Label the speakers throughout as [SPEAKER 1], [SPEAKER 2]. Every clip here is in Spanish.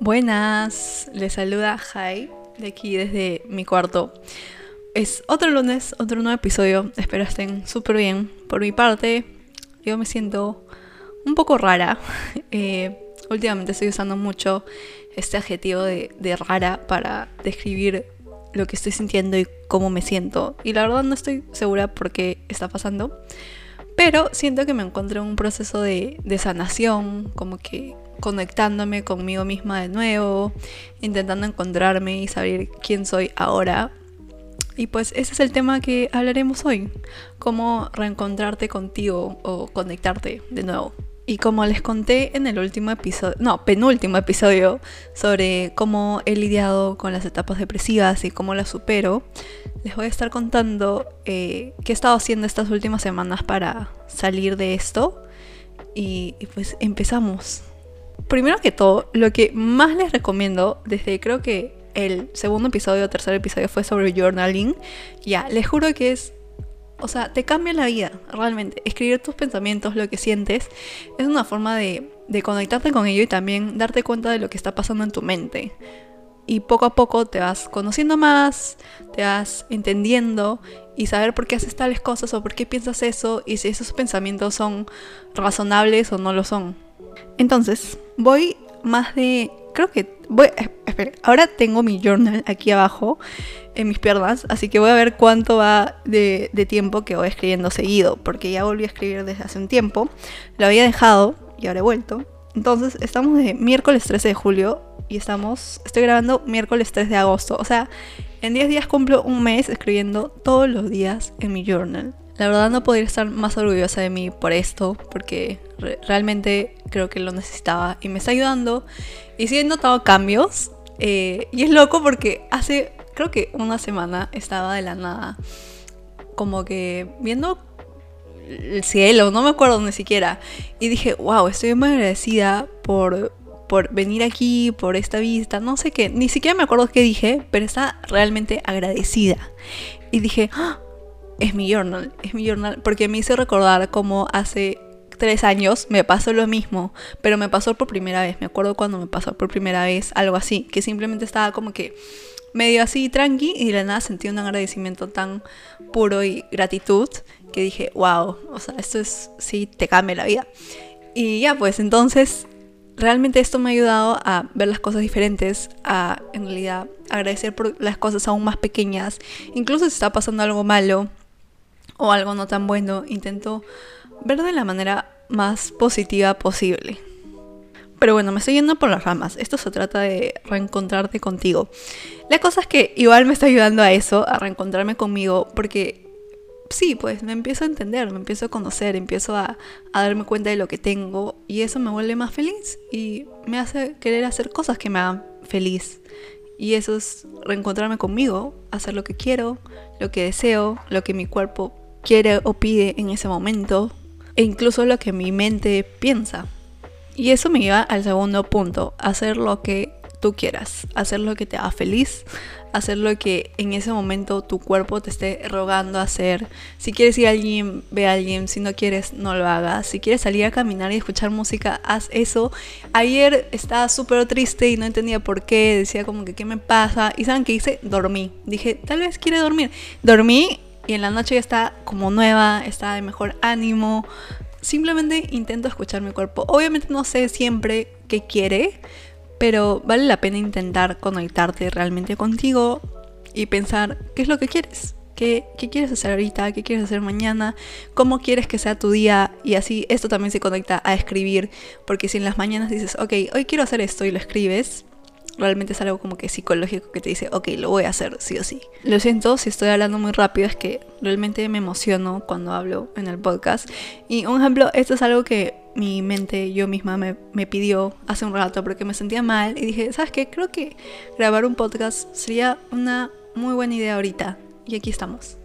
[SPEAKER 1] Buenas, les saluda Jai de aquí desde mi cuarto. Es otro lunes, otro nuevo episodio. Espero estén súper bien. Por mi parte, yo me siento un poco rara. Eh, últimamente estoy usando mucho este adjetivo de, de rara para describir lo que estoy sintiendo y cómo me siento. Y la verdad no estoy segura por qué está pasando. Pero siento que me encuentro en un proceso de, de sanación, como que conectándome conmigo misma de nuevo, intentando encontrarme y saber quién soy ahora. Y pues ese es el tema que hablaremos hoy, cómo reencontrarte contigo o conectarte de nuevo. Y como les conté en el último episodio, no, penúltimo episodio, sobre cómo he lidiado con las etapas depresivas y cómo las supero, les voy a estar contando eh, qué he estado haciendo estas últimas semanas para salir de esto. Y, y pues empezamos. Primero que todo, lo que más les recomiendo, desde creo que el segundo episodio o tercer episodio fue sobre journaling, ya, les juro que es o sea, te cambia la vida, realmente. Escribir tus pensamientos, lo que sientes, es una forma de, conectarte con ello y también darte cuenta de lo que está pasando en tu mente. Y poco a poco te vas conociendo más, te vas entendiendo y saber por qué haces tales cosas o por qué piensas eso y si esos pensamientos son razonables o no lo son. Entonces, voy más de... Creo que... Voy... Espera, ahora tengo mi journal aquí abajo en mis piernas, así que voy a ver cuánto va de, tiempo que voy escribiendo seguido, porque ya volví a escribir desde hace un tiempo, lo había dejado y ahora he vuelto. Entonces, estamos de miércoles 13 de julio y estamos, estoy grabando miércoles 3 de agosto, o sea, en 10 días cumplo un mes escribiendo todos los días en mi journal. La verdad no podría estar más orgullosa de mí por esto, porque realmente creo que lo necesitaba y me está ayudando. Y sí he notado cambios. Eh, y es loco porque hace creo que una semana estaba de la nada, como que viendo el cielo, no me acuerdo ni siquiera. Y dije, wow, estoy muy agradecida por, por venir aquí, por esta vista, no sé qué, ni siquiera me acuerdo qué dije, pero estaba realmente agradecida. Y dije, ah, es mi journal, es mi journal, porque me hizo recordar como hace tres años me pasó lo mismo, pero me pasó por primera vez, me acuerdo cuando me pasó por primera vez algo así, que simplemente estaba como que medio así tranqui y de la nada sentí un agradecimiento tan puro y gratitud que dije, wow, o sea, esto es, sí, te cambia la vida. Y ya, pues entonces, realmente esto me ha ayudado a ver las cosas diferentes, a en realidad agradecer por las cosas aún más pequeñas. Incluso si está pasando algo malo o algo no tan bueno, intento ver de la manera más positiva posible. Pero bueno, me estoy yendo por las ramas. Esto se trata de reencontrarte contigo. La cosa es que igual me está ayudando a eso, a reencontrarme conmigo, porque sí, pues me empiezo a entender, me empiezo a conocer, empiezo a, darme cuenta de lo que tengo y eso me vuelve más feliz y me hace querer hacer cosas que me hagan feliz. Y eso es reencontrarme conmigo, hacer lo que quiero, lo que deseo, lo que mi cuerpo quiere o pide en ese momento, e incluso lo que mi mente piensa. Y eso me lleva al segundo punto, hacer lo que tú quieras, hacer lo que te haga feliz, hacer lo que en ese momento tu cuerpo te esté rogando hacer. Si quieres ir a alguien, ve a alguien, si no quieres, no lo hagas. Si quieres salir a caminar y escuchar música, haz eso. Ayer estaba súper triste y no entendía por qué, decía como que qué me pasa. Y saben qué hice, dormí. Dije, tal vez quiere dormir. Dormí y en la noche ya está como nueva, está de mejor ánimo, simplemente intento escuchar mi cuerpo. Obviamente no sé siempre qué quiere, pero vale la pena intentar conectarte realmente contigo y pensar qué es lo que quieres. ¿Qué, ¿Qué, quieres hacer ahorita? ¿Qué quieres hacer mañana? ¿Cómo quieres que sea tu día? Y así esto también se conecta a escribir, porque si en las mañanas dices, ok, hoy quiero hacer esto y lo escribes, realmente es algo como que psicológico que te dice, ok, lo voy a hacer sí o sí. Lo siento si estoy hablando muy rápido, es que realmente me emociono cuando hablo en el podcast. Y un ejemplo, esto es algo que mi mente, yo misma me, me pidió hace un rato porque me sentía mal y dije, ¿sabes qué? Creo que grabar un podcast sería una muy buena idea ahorita. Y aquí estamos.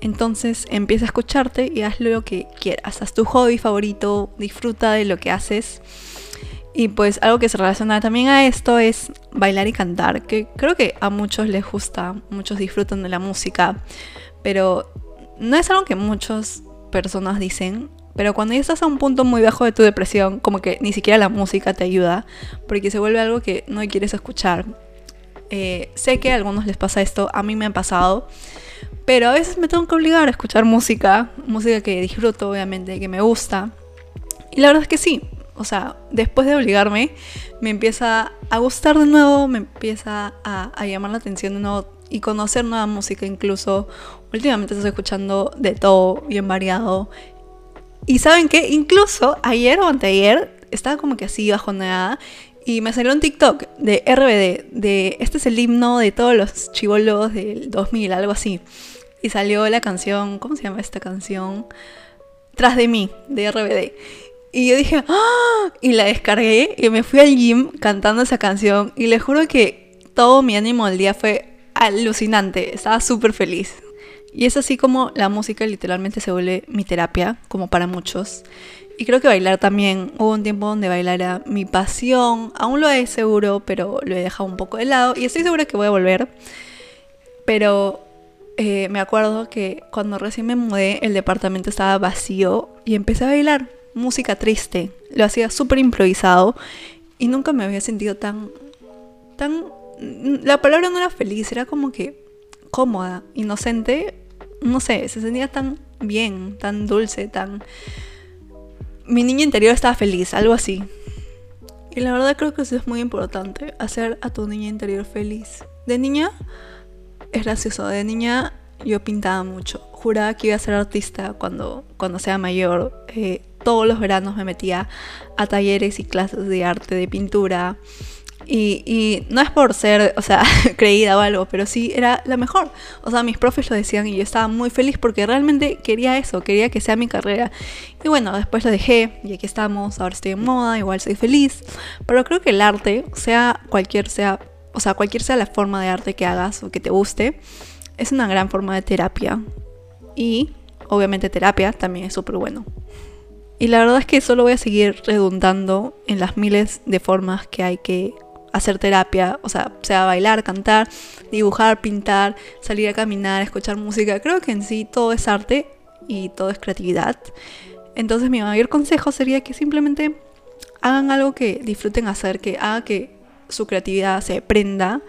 [SPEAKER 1] Entonces empieza a escucharte y haz lo que quieras. Haz tu hobby favorito, disfruta de lo que haces y pues algo que se relaciona también a esto es bailar y cantar, que creo que a muchos les gusta, muchos disfrutan de la música, pero no es algo que muchas personas dicen, pero cuando ya estás a un punto muy bajo de tu depresión, como que ni siquiera la música te ayuda, porque se vuelve algo que no quieres escuchar. Eh, sé que a algunos les pasa esto, a mí me ha pasado, pero a veces me tengo que obligar a escuchar música, música que disfruto, obviamente, que me gusta. Y la verdad es que sí, o sea, después de obligarme, me empieza a gustar de nuevo, me empieza a, llamar la atención de nuevo y conocer nueva música incluso. Últimamente estoy escuchando de todo, bien variado. Y saben que incluso ayer o anteayer estaba como que así bajo nada y me salió un TikTok de RBD, de este es el himno de todos los chivolos del 2000, algo así. Y salió la canción, ¿cómo se llama esta canción? Tras de mí, de RBD. Y yo dije, ¡Ah! y la descargué y me fui al gym cantando esa canción y les juro que todo mi ánimo del día fue alucinante, estaba súper feliz. Y es así como la música literalmente se vuelve mi terapia, como para muchos. Y creo que bailar también, hubo un tiempo donde bailar era mi pasión, aún lo es seguro, pero lo he dejado un poco de lado y estoy segura que voy a volver. Pero eh, me acuerdo que cuando recién me mudé el departamento estaba vacío y empecé a bailar música triste. Lo hacía súper improvisado y nunca me había sentido tan, tan la palabra no era feliz, era como que cómoda, inocente, no sé, se sentía tan bien, tan dulce, tan... Mi niña interior estaba feliz, algo así. Y la verdad creo que eso es muy importante, hacer a tu niña interior feliz. De niña es gracioso, de niña yo pintaba mucho. Juraba que iba a ser artista cuando, cuando sea mayor. Eh, todos los veranos me metía a talleres y clases de arte, de pintura. Y, no es por ser, o sea, creída o algo, pero sí era la mejor. O sea, mis profes lo decían y yo estaba muy feliz porque realmente quería eso, quería que sea mi carrera. Y bueno, después lo dejé y aquí estamos, ahora estoy en moda, igual soy feliz. Pero creo que el arte, sea cualquier sea, o sea, cualquier sea la forma de arte que hagas o que te guste, es una gran forma de terapia. Y obviamente terapia también es súper bueno. Y la verdad es que solo voy a seguir redundando en las miles de formas que hay que hacer terapia, o sea, sea bailar, cantar, dibujar, pintar, salir a caminar, escuchar música. Creo que en sí todo es arte y todo es creatividad. Entonces mi mayor consejo sería que simplemente hagan algo que disfruten hacer, que haga que su creatividad se prenda.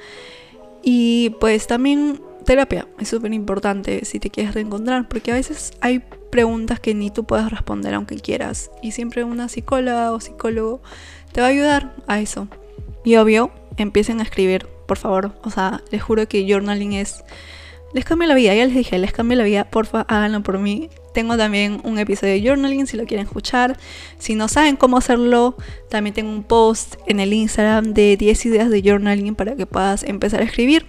[SPEAKER 1] Y pues también terapia es súper importante si te quieres reencontrar, porque a veces hay preguntas que ni tú puedes responder aunque quieras. Y siempre una psicóloga o psicólogo te va a ayudar a eso. Y obvio, empiecen a escribir, por favor. O sea, les juro que journaling es... Les cambia la vida, ya les dije, les cambia la vida, porfa, háganlo por mí. Tengo también un episodio de journaling si lo quieren escuchar. Si no saben cómo hacerlo, también tengo un post en el Instagram de 10 ideas de journaling para que puedas empezar a escribir.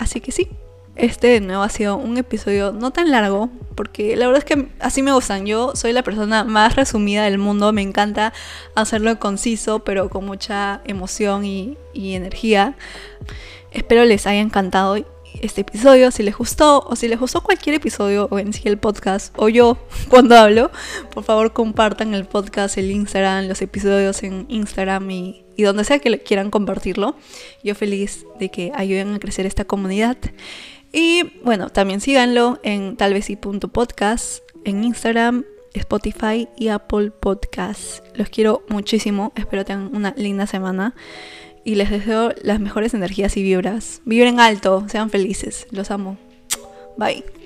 [SPEAKER 1] Así que sí, este de nuevo ha sido un episodio no tan largo, porque la verdad es que así me gustan. Yo soy la persona más resumida del mundo, me encanta hacerlo conciso, pero con mucha emoción y, energía. Espero les haya encantado este episodio, si les gustó o si les gustó cualquier episodio o en el podcast o yo cuando hablo, por favor compartan el podcast, el Instagram, los episodios en Instagram y, y donde sea que quieran compartirlo. Yo feliz de que ayuden a crecer esta comunidad. Y bueno, también síganlo en talvez.podcast, en Instagram, Spotify y Apple Podcasts. Los quiero muchísimo, espero tengan una linda semana y les deseo las mejores energías y vibras. Vibren alto, sean felices, los amo. Bye.